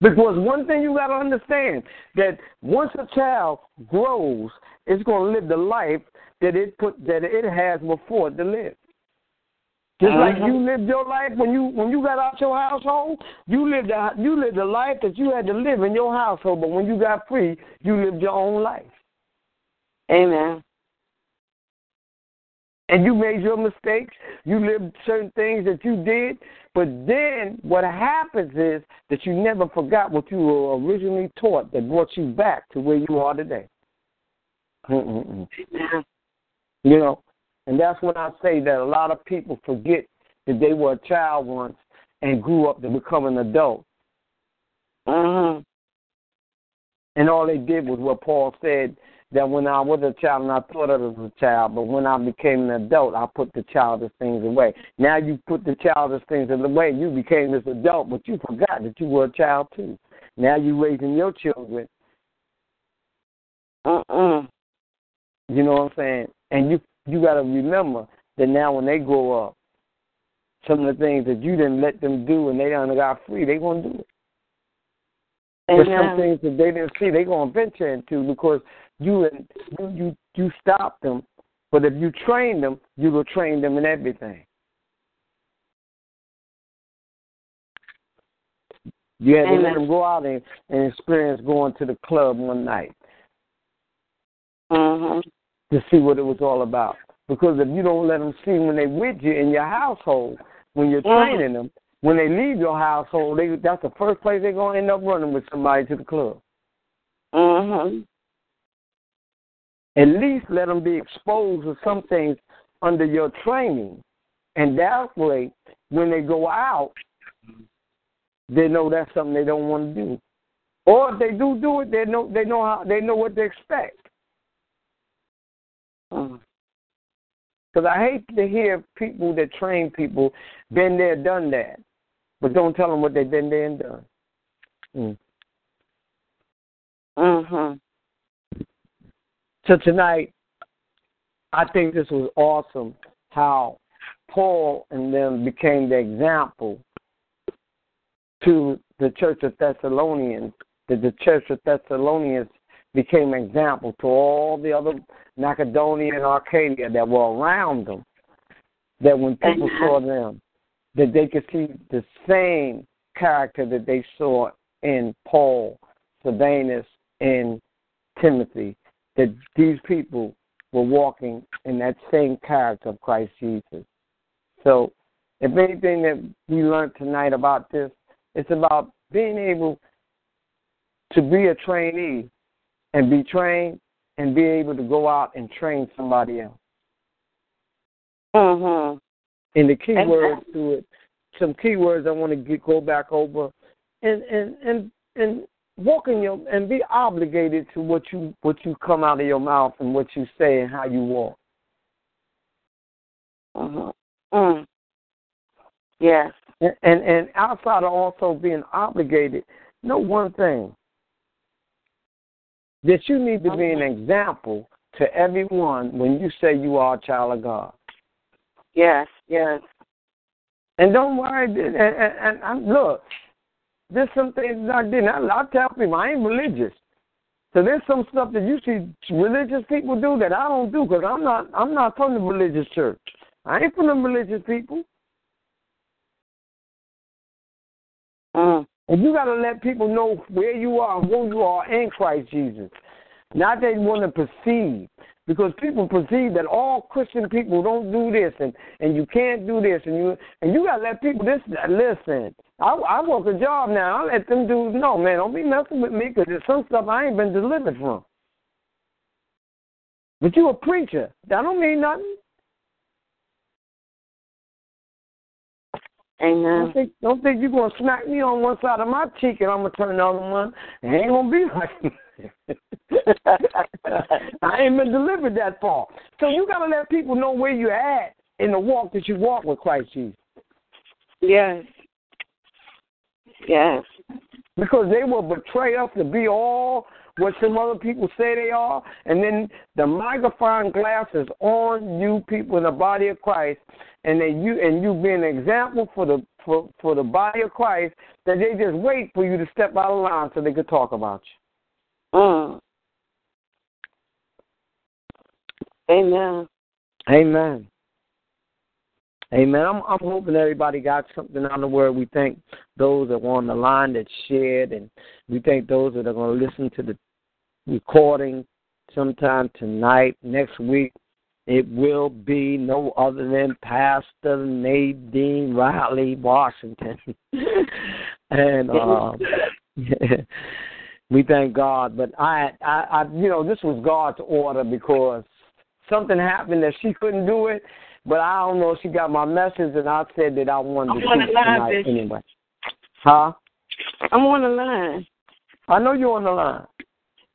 Because one thing you got to understand that once a child grows, it's going to live the life that it put that it has before it to live. Just like Mhm. you lived your life when you when you got out your household, you lived the, you lived the life that you had to live in your household. But when you got free, you lived your own life, Amen. And you made your mistakes. You lived certain things that you did, but then what happens is that you never forgot what you were originally taught that brought you back to where you are today. Mm-mm-mm. You know, and that's when I say that a lot of people forget that they were a child once and grew up to become an adult. Mhm. And all they did was what Paul said that when I was a child and I thought of it as a child, but when I became an adult, I put the childish things away. Now you put the childish things away. You became this adult, but you forgot that you were a child too. Now you raising your children. Mm-mm. You know what I'm saying? And you you got to remember that now when they grow up, some of the things that you didn't let them do and they done got free, they gonna do it. There's some things that they didn't see, they gonna venture into because you you you you stop them. But if you train them, you will train them in everything. You had to let them go out and, and experience going to the club one night Mhm. to see what it was all about. Because if you don't let them see when they with you in your household, when you're Mhm. training them, when they leave your household, they, that's the first place they're gonna end up running with somebody to the club. Mhm. At least let them be exposed to some things under your training, and that way, when they go out, they know that's something they don't want to do. Or if they do do it, they know they know how they know what to expect. Because mm. I hate to hear people that train people been there, done that, but don't tell them what they've been there and done. Mm. Mhm. So tonight, I think this was awesome. How Paul and them became the example to the church of Thessalonians. That the church of Thessalonians became an example to all the other Macedonia and Arcadia that were around them. That when people saw them, that they could see the same character that they saw in Paul, Silvanus, and Timothy. That these people were walking in that same character of Christ Jesus. So, if anything that we learned tonight about this, it's about being able to be a trainee and be trained and be able to go out and train somebody else. Mhm. And the key and words to it, some key words I want to get, go back over, and and and and walk in your and be obligated to what you what you come out of your mouth and what you say and how you walk. Mhm. Mm. Yes. And, and and outside of also being obligated, know one thing that you need to be an example to everyone when you say you are a child of God. Yes, yes. And don't worry. And, and, and look, there's some things I didn't. I, I tell people I ain't religious. So there's some stuff that you see religious people do that I don't do because I'm not. I'm not from the religious church. I ain't from the religious people. Mm. And you got to let people know where you are and who you are in Christ Jesus. Not that you want to perceive, because people perceive that all Christian people don't do this and and you can't do this and you and you got to let people this listen. I I work a job now. I let them do no man. Don't be messing with me because there's some stuff I ain't been delivered from. But you a preacher. That don't mean nothing. Amen. Don't think, don't think you're gonna smack me on one side of my cheek and I'm gonna turn the other one. It ain't gonna be like I ain't been delivered that far. So you gotta let people know where you're at in the walk that you walk with Christ Jesus. Yes. Yes. Because they will betray us to be all what some other people say they are, and then the magnifying glass is on you people in the body of Christ, and then you and you be an example for the for, for the body of Christ that they just wait for you to step out of line so they could talk about you. Mm. Amen. Amen. Amen. I'm, I'm hoping everybody got something out of the word. We thank those that were on the line that shared, and we thank those that are going to listen to the recording sometime tonight, next week. It will be no other than Pastor Nadine Riley Washington. and um, we thank God. But I, I, I, you know, this was God's order because something happened that she couldn't do it. But I don't know if she got my message, and I said that I wanted I'm to teach tonight bitch. anyway. Huh? I'm on the line. I know you're on the line.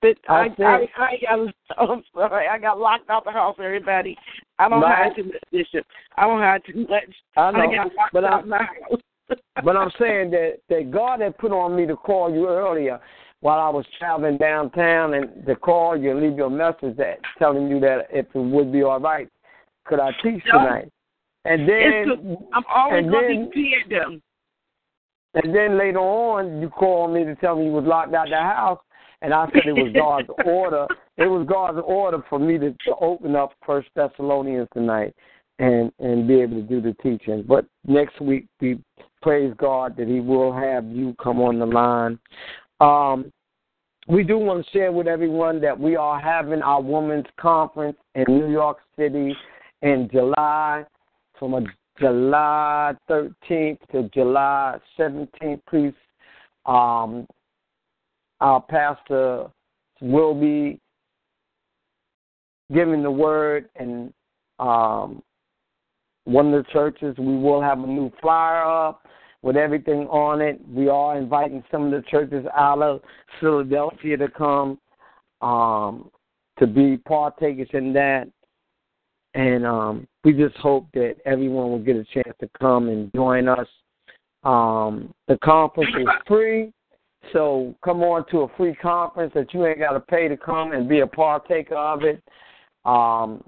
But I, I, I, I, I was, I'm sorry, I got locked out the house. Everybody, I don't have too much, Bishop. I don't have too much. I know, I got locked but out I'm, my house. but I'm saying that that God had put on me to call you earlier while I was traveling downtown, and to call you and leave your message that telling you that if it would be all right, could I teach tonight? And then I'm always going to be them. And then later on, you called me to tell me you was locked out of the house, and I said it was God's order. It was God's order for me to, to open up First Thessalonians tonight and and be able to do the teaching. But next week we praise God that He will have you come on the line. Um, we do want to share with everyone that we are having our women's conference in New York City in July, from a July 13th to July 17th. Please um, our pastor will be giving the word and um, one of the churches we will have a new flyer up with everything on it. We are inviting some of the churches out of Philadelphia to come um, to be partakers in that. And um, we just hope that everyone will get a chance to come and join us. Um, the conference is free, so come on to a free conference that you ain't got to pay to come and be a partaker of it. Um,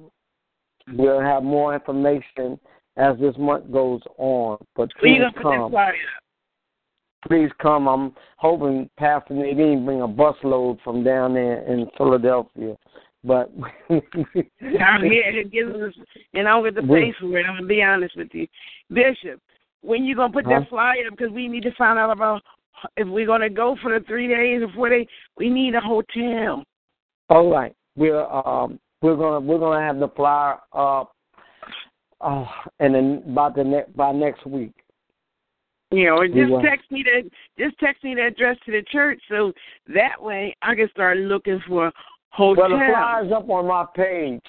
we'll have more information as this month goes on. But please come. Please come. I'm hoping Pastor Nadine bring a busload from down there in Philadelphia. But I'm here to give us, and I'm with the pay for it. I'm gonna be honest with you, Bishop. When you gonna put huh? that flyer? Up? Because we need to find out about if we're gonna go for the three days or four days. We need a hotel. All right, we're um we're gonna we're gonna have the flyer up, uh, and then by the ne- by next week. You know, or just text me the just text me the address to the church so that way I can start looking for hotel. Well, the flyer's up on my page.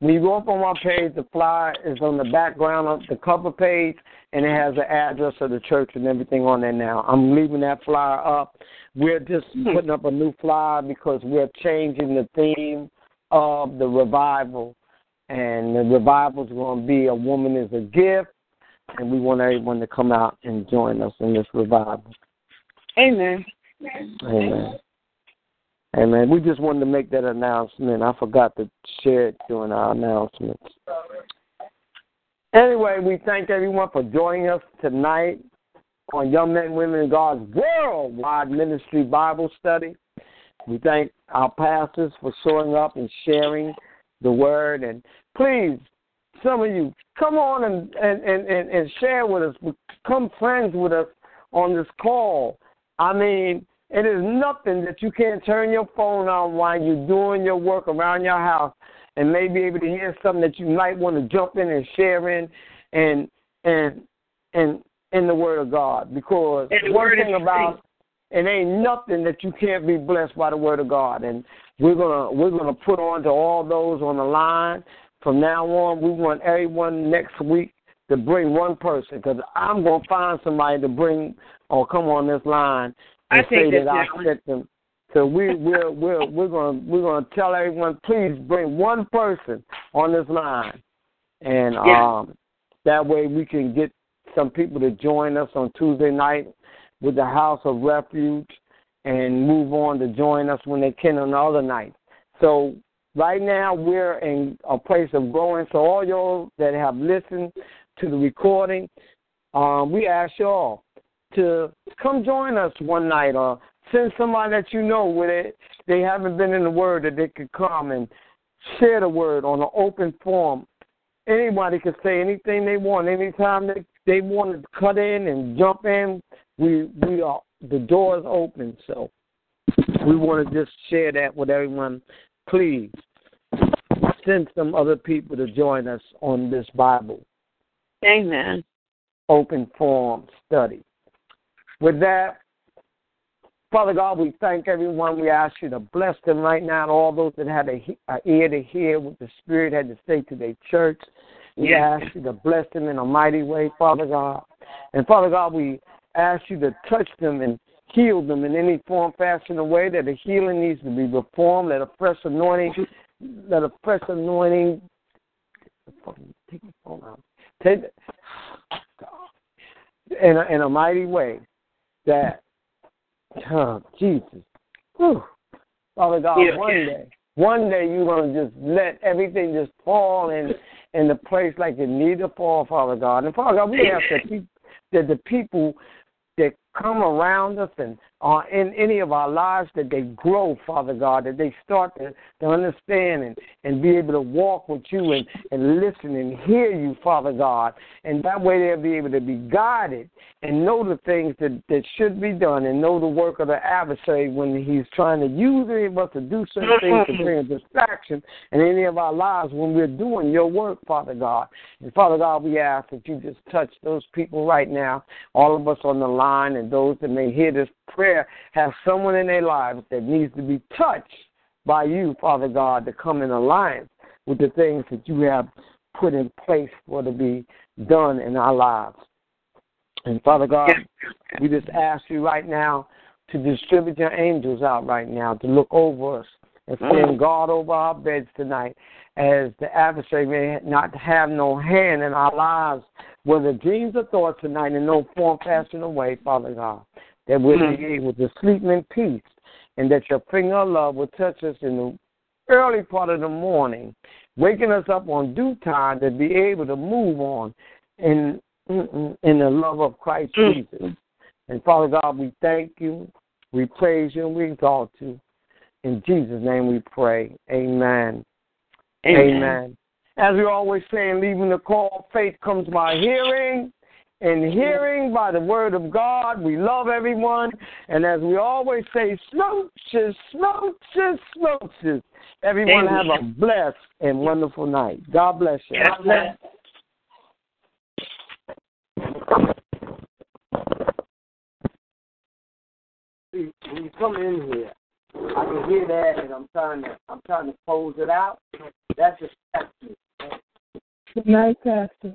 When you go up on my page, the flyer is on the background of the cover page, and it has the address of the church and everything on there now. I'm leaving that flyer up. We're just Hmm. putting up a new flyer because we're changing the theme of the revival. And the revival is going to be a woman is a gift, and we want everyone to come out and join us in this revival. Amen. Amen. Amen. We just wanted to make that announcement. I forgot to share it during our announcements. Anyway, we thank everyone for joining us tonight on Young Men and Women in God's Worldwide Ministry Bible Study. We thank our pastors for showing up and sharing the word. And please, some of you, come on and, and, and, and, and share with us. Become friends with us on this call. I mean, it is nothing that you can't turn your phone on while you're doing your work around your house and may be able to hear something that you might want to jump in and share in and and and in the word of God. Because one thing about it ain't nothing that you can't be blessed by the word of God. And we're gonna we're gonna put on to all those on the line. From now on, we want everyone next week to bring one person because I'm gonna find somebody to bring or come on this line I and say that I sent them. So we we're we're we're gonna we're gonna tell everyone please bring one person on this line, and Yeah. um that way we can get some people to join us on Tuesday night with the House of Refuge, and move on to join us when they can on the other night. So right now we're in a place of growing. So all y'all that have listened to the recording, um, we ask y'all to come join us one night or send somebody that you know with it they haven't been in the word that they could come and share the word on an open forum. Anybody can say anything they want. Anytime they they want to cut in and jump in, we we are the door is open. So we want to just share that with everyone. Please send some other people to join us on this Bible Amen. open forum study. With that, Father God, we thank everyone. We ask you to bless them right now, all those that had a, a ear to hear what the Spirit had to say to their church. We Yes. ask you to bless them in a mighty way, Father God. And Father God, we ask you to touch them and heal them in any form, fashion, or way that the healing needs to be performed. Let a fresh anointing, let a fresh anointing. Take the phone out. Take, in a, in a mighty way that oh, Jesus. Whew. Father God, Yeah. one day, one day you're gonna just let everything just fall in in the place like it need to fall, Father God. And Father God, we ask that, that the people that come around us and are in any of our lives that they grow, Father God, that they start to, to understand and, and be able to walk with you and, and listen and hear you, Father God. And that way they'll be able to be guided and know the things that, that should be done and know the work of the adversary when he's trying to use any of us to do certain things to mm-hmm. bring a distraction in any of our lives when we're doing your work, Father God. And Father God, we ask that you just touch those people right now, all of us on the line and those that may hear this prayer have someone in their lives that needs to be touched by you, Father God, to come in alliance with the things that you have put in place for to be done in our lives. And Father God, we just ask you right now to distribute your angels out right now to look over us and mm. stand guard over our beds tonight as the adversary may not have no hand in our lives, whether dreams or thoughts tonight in no form, fashion, or way, Father God, that we'll hmm. be able to sleep in peace and that your finger of love will touch us in the early part of the morning, waking us up on due time to be able to move on in in the love of Christ hmm. Jesus. And Father God, we thank you, we praise you, and we exalt you. In Jesus' name we pray. Amen. Amen. Amen. As we always say in leaving the call, faith comes by hearing, and hearing by the word of God. We love everyone. And as we always say, smooches, smooches, smooches. Everyone have a blessed and wonderful night. God bless you. God bless. When you come in here, I can hear that, and I'm trying to, I'm trying to close it out. That's just Good night, Pastor.